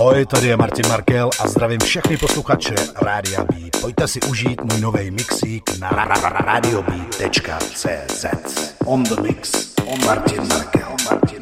Ahoj, tady je Martin Markel a zdravím všechny posluchače Rádia B. Pojďte si užít můj nový mixík na radiob.cz On the mix, on Martin Markel. Martin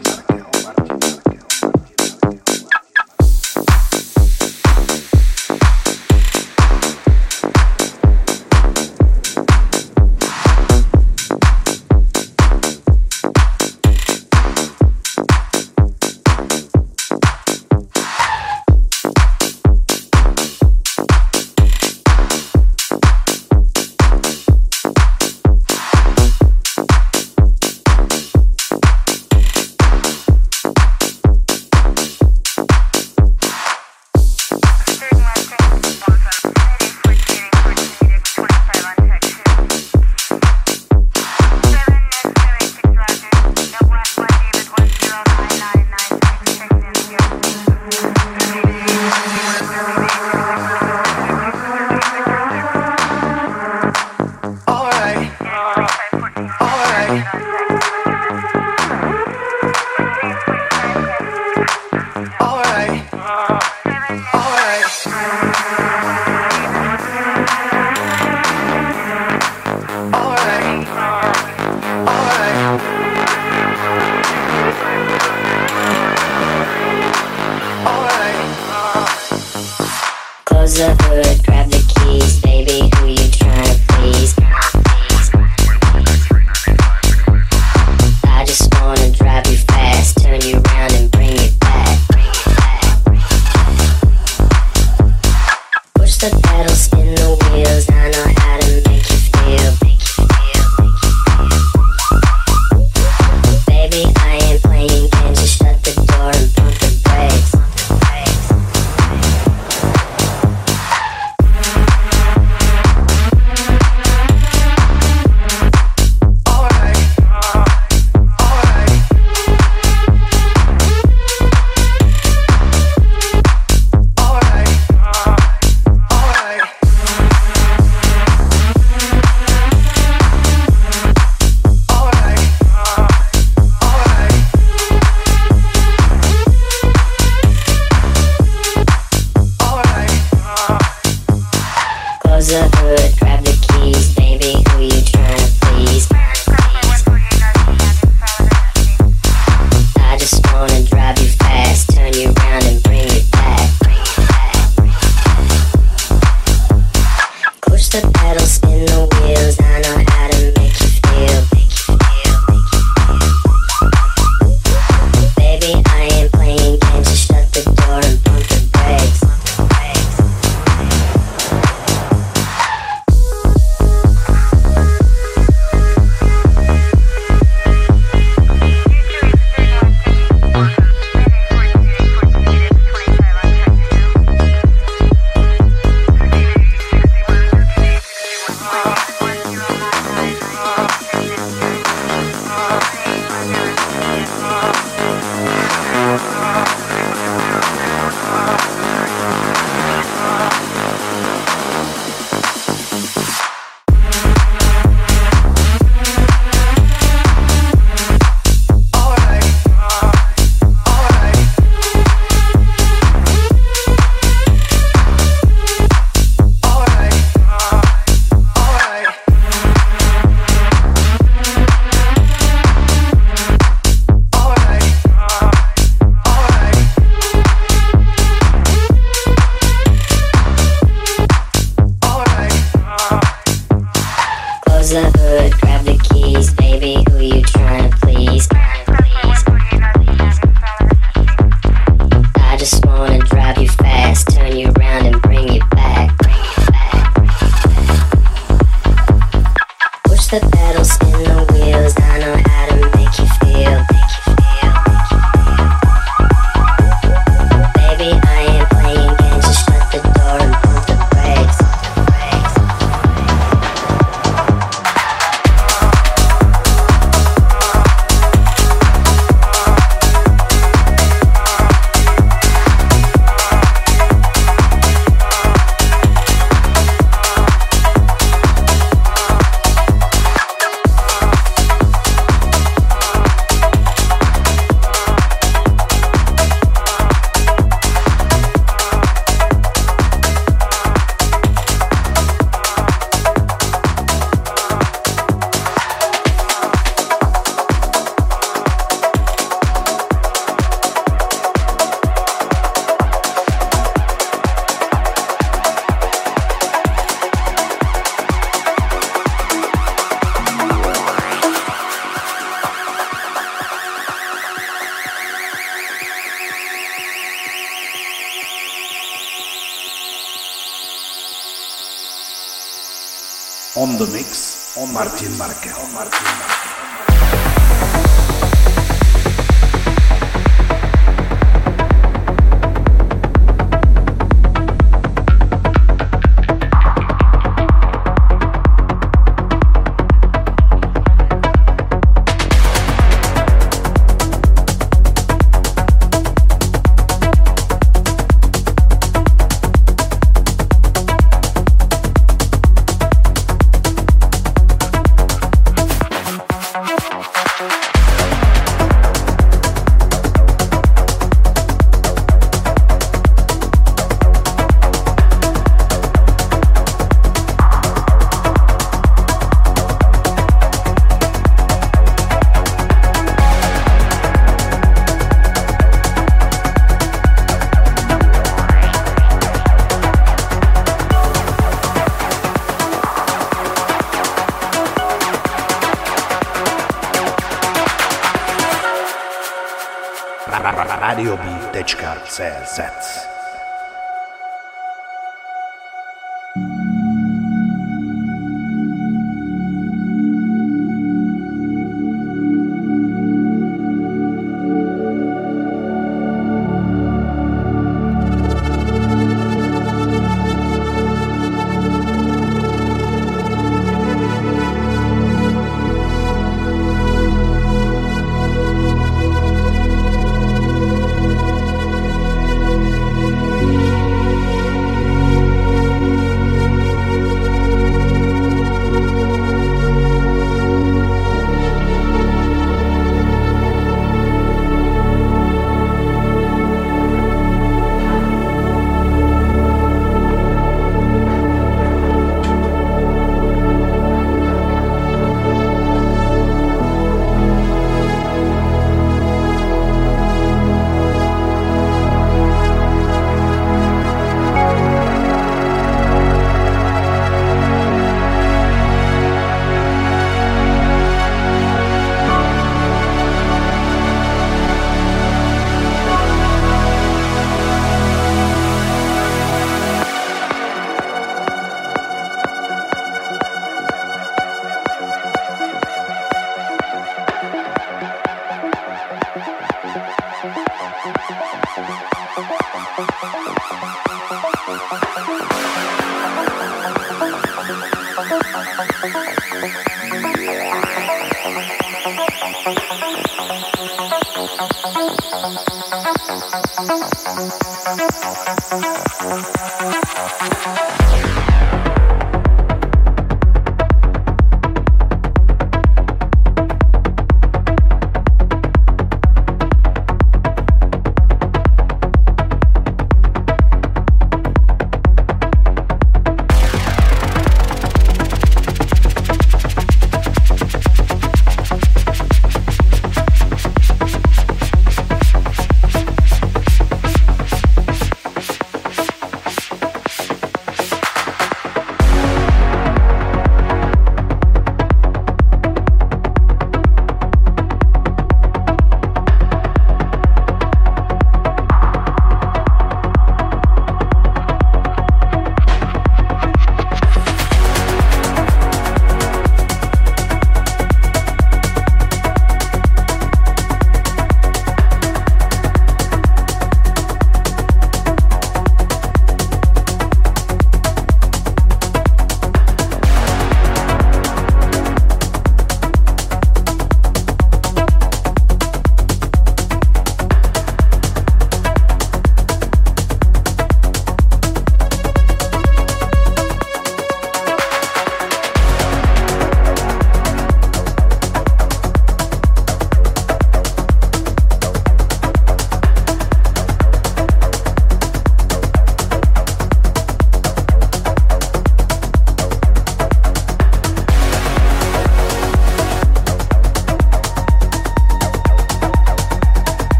Sällsätts.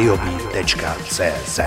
radiobí.cz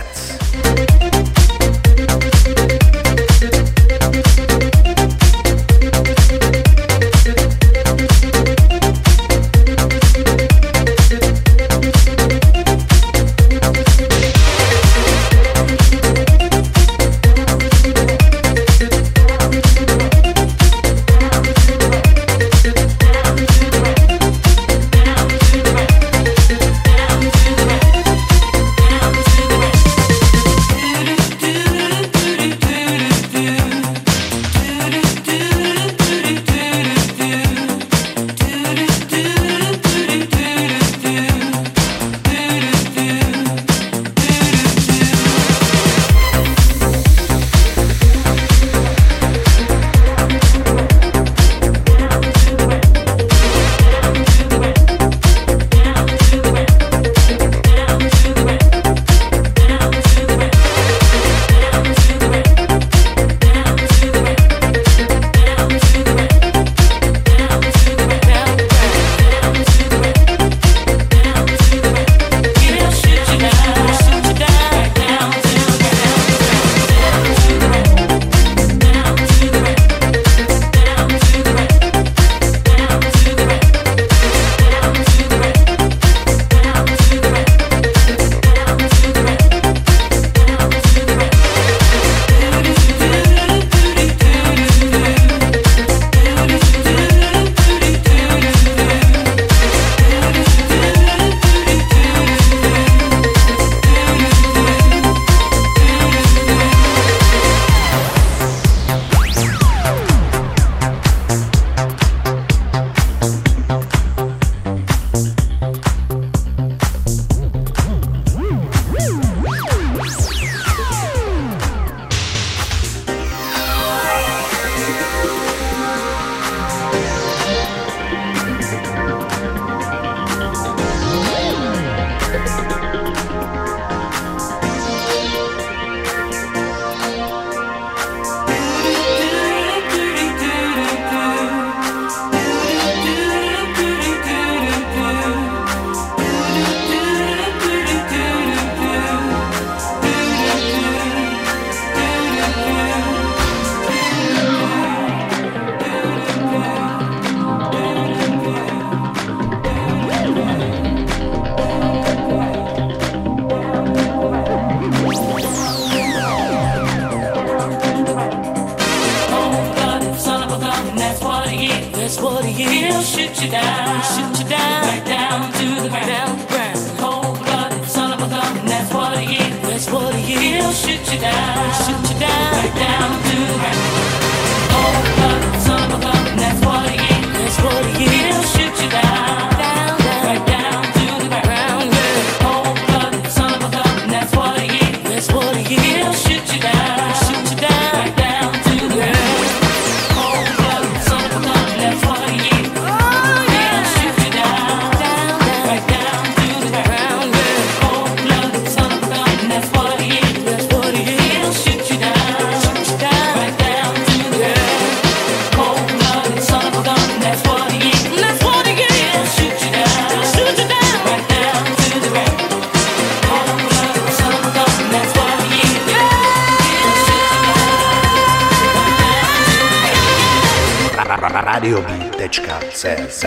radiobí.cz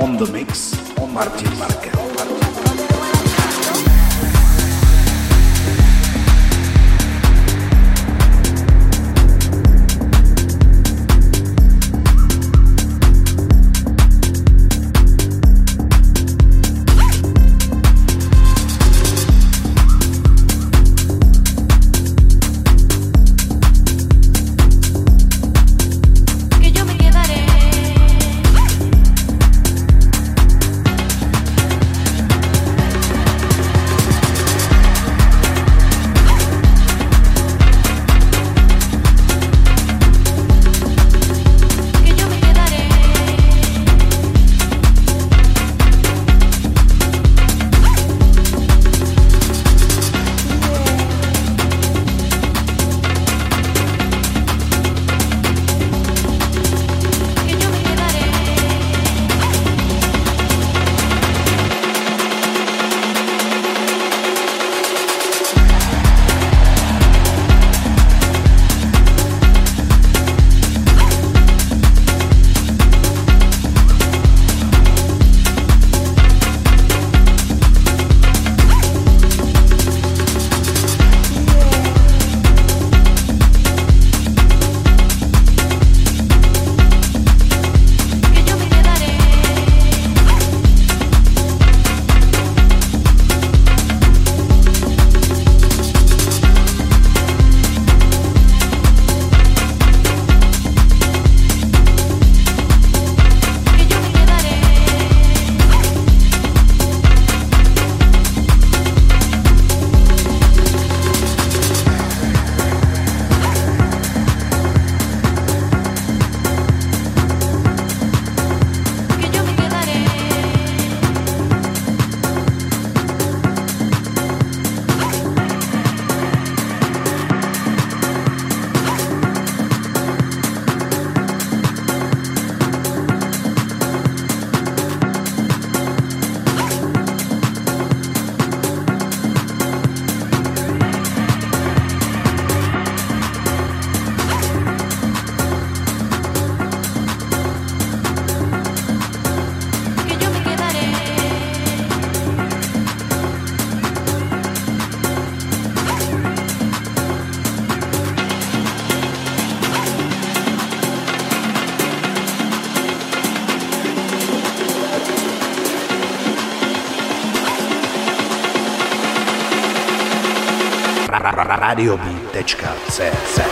on the mix on Martin Marquez. radiobí.cz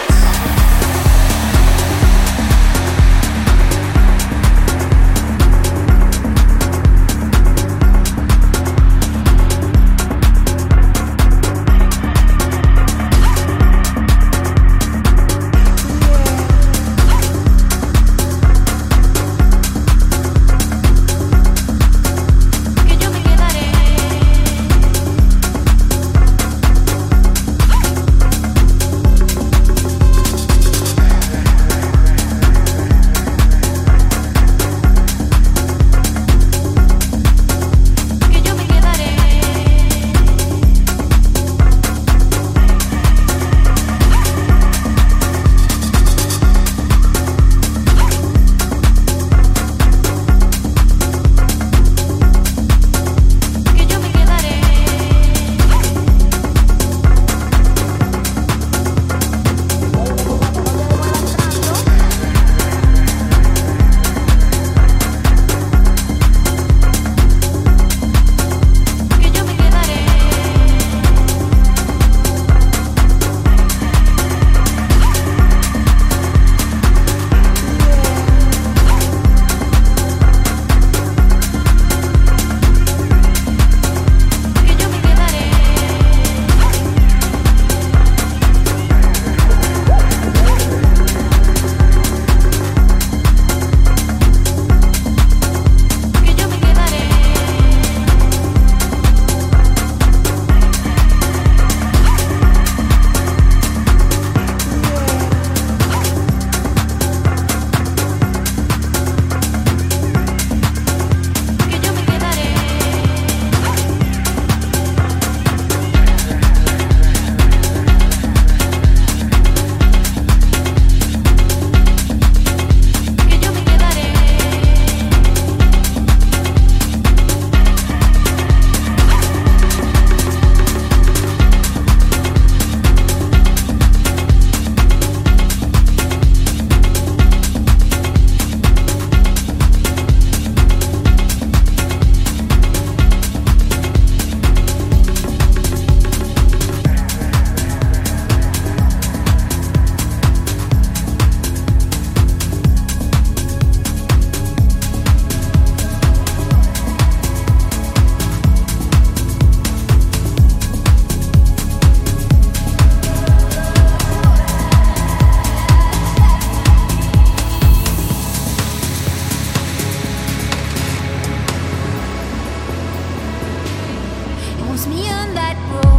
that road.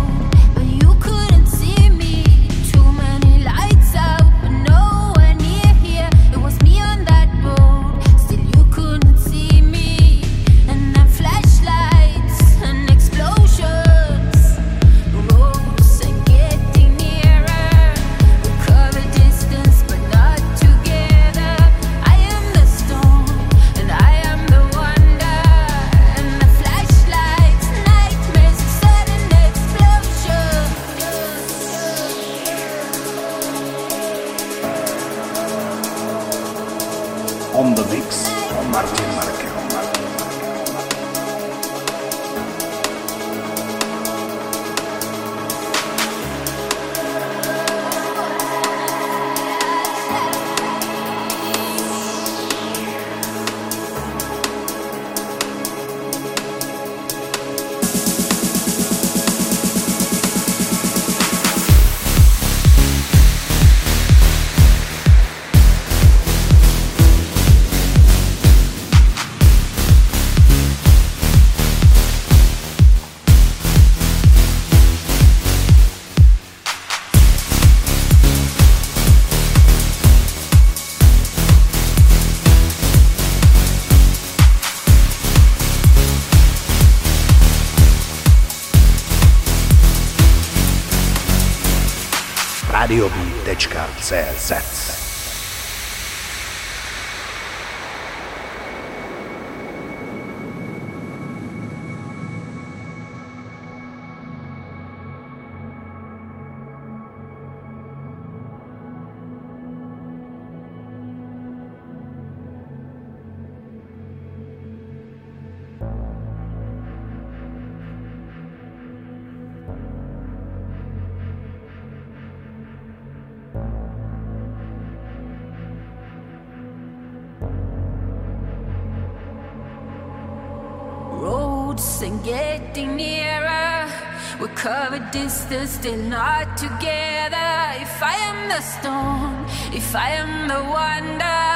Distance, still not together. If I am the storm, if I am the wonder,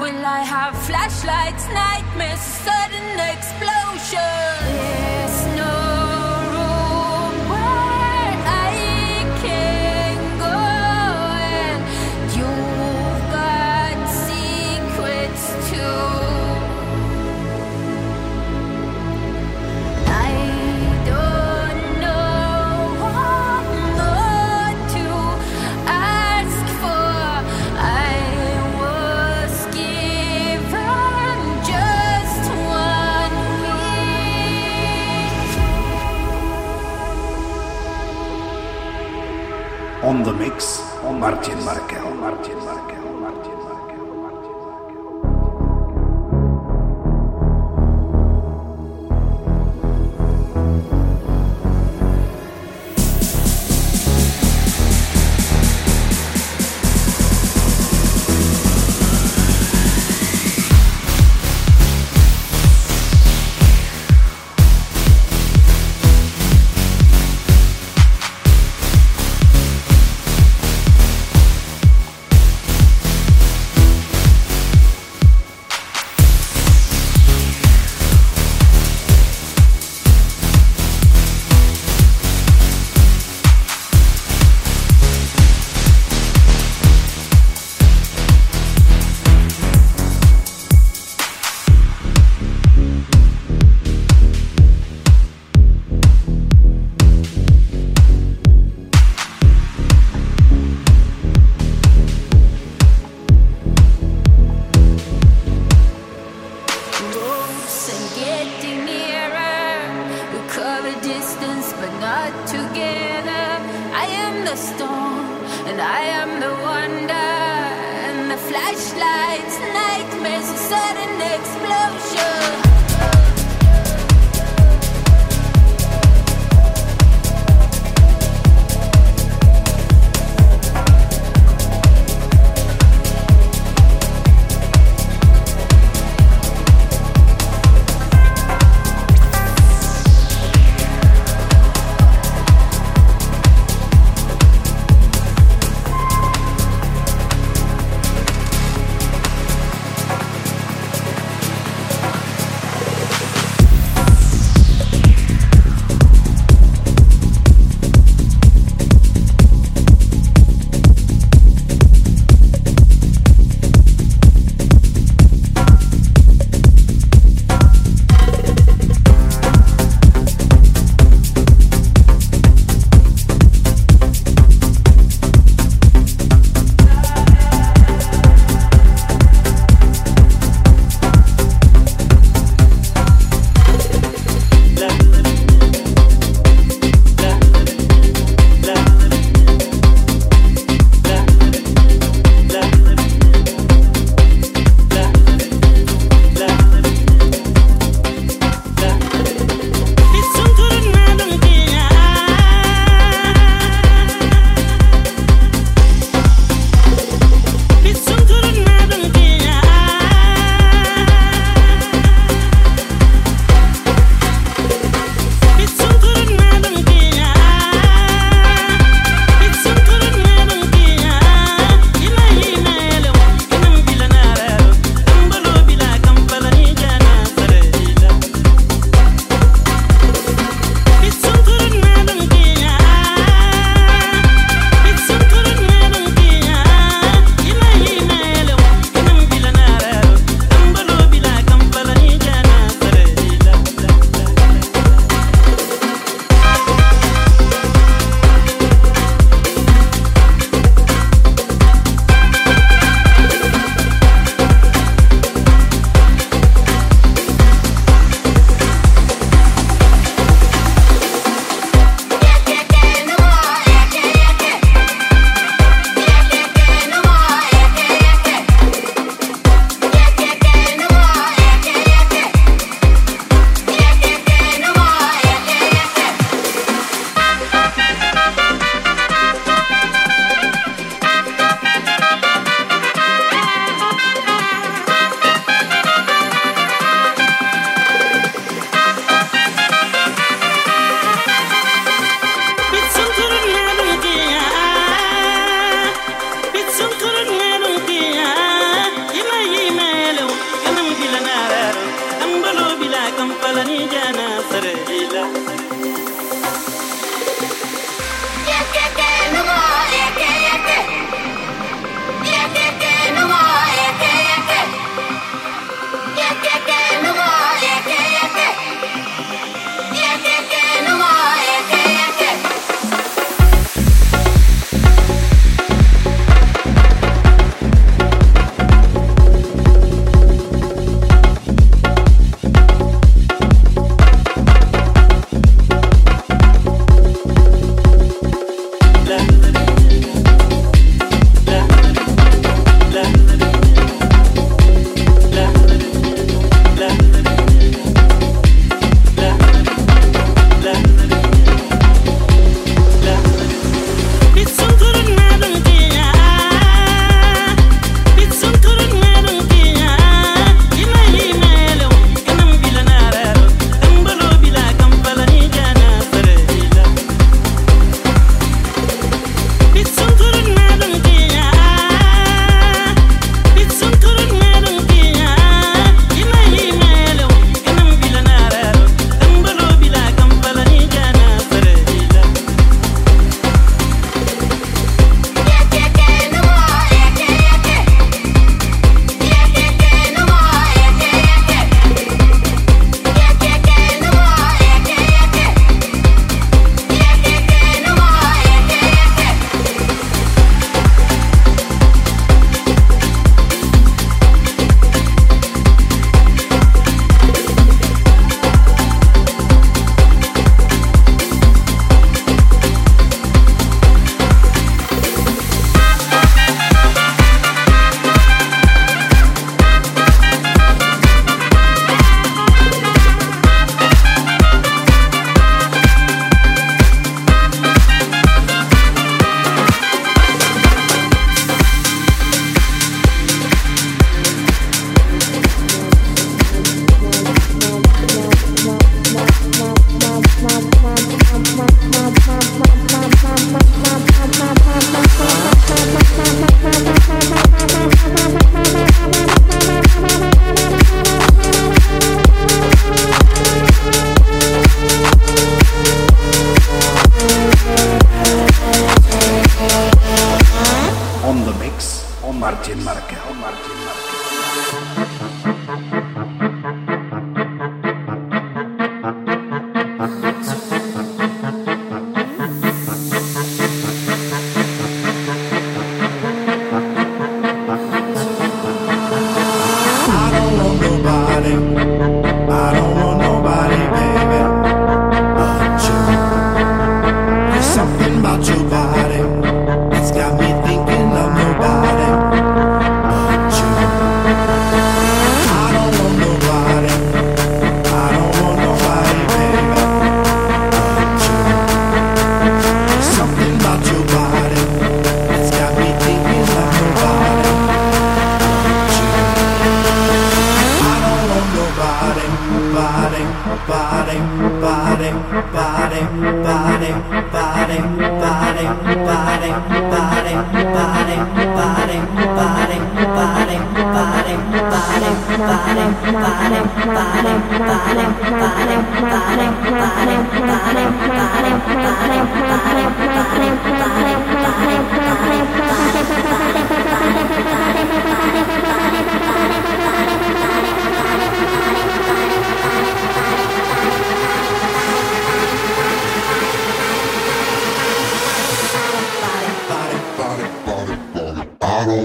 will I have flashlights, nightmares, sudden explosion? The mix, on Martin Markel.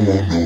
woman.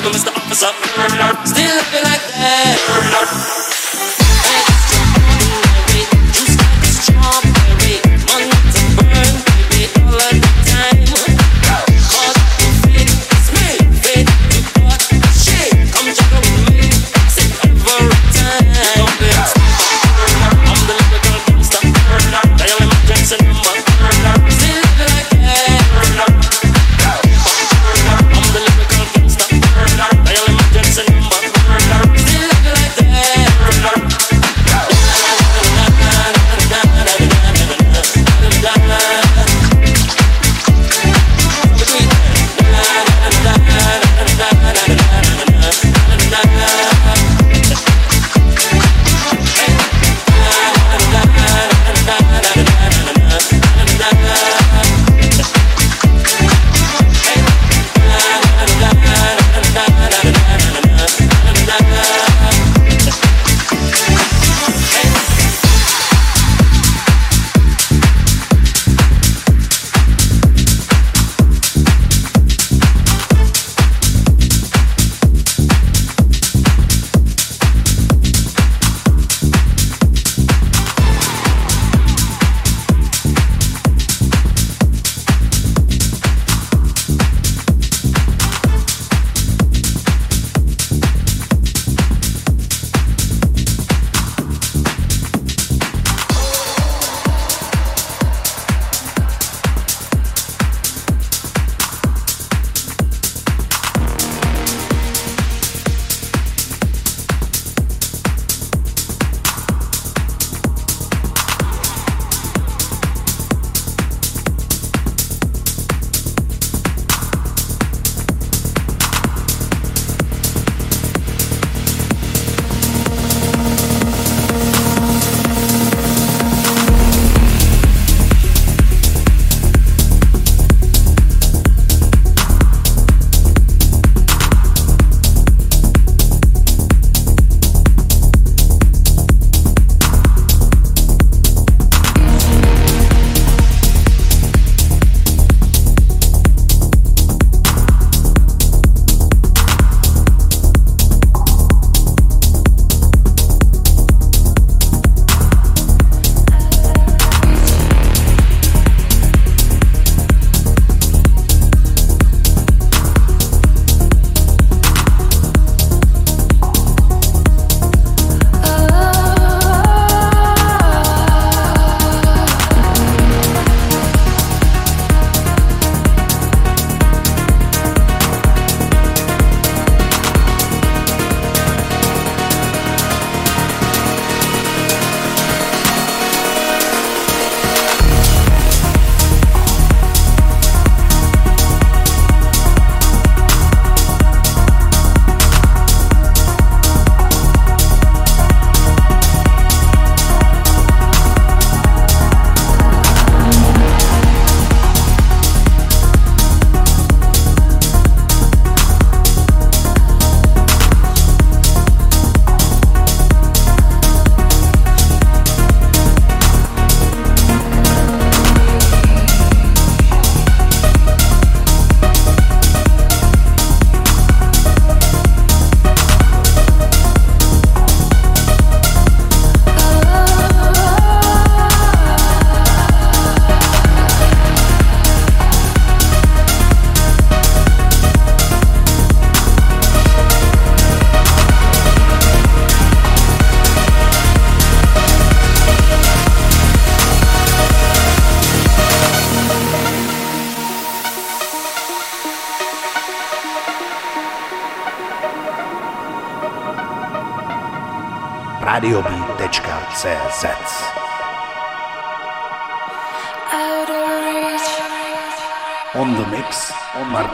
Come, Mr. Officer.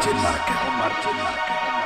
Martin Marca. Martin Marca.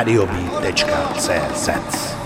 radiobeat.cz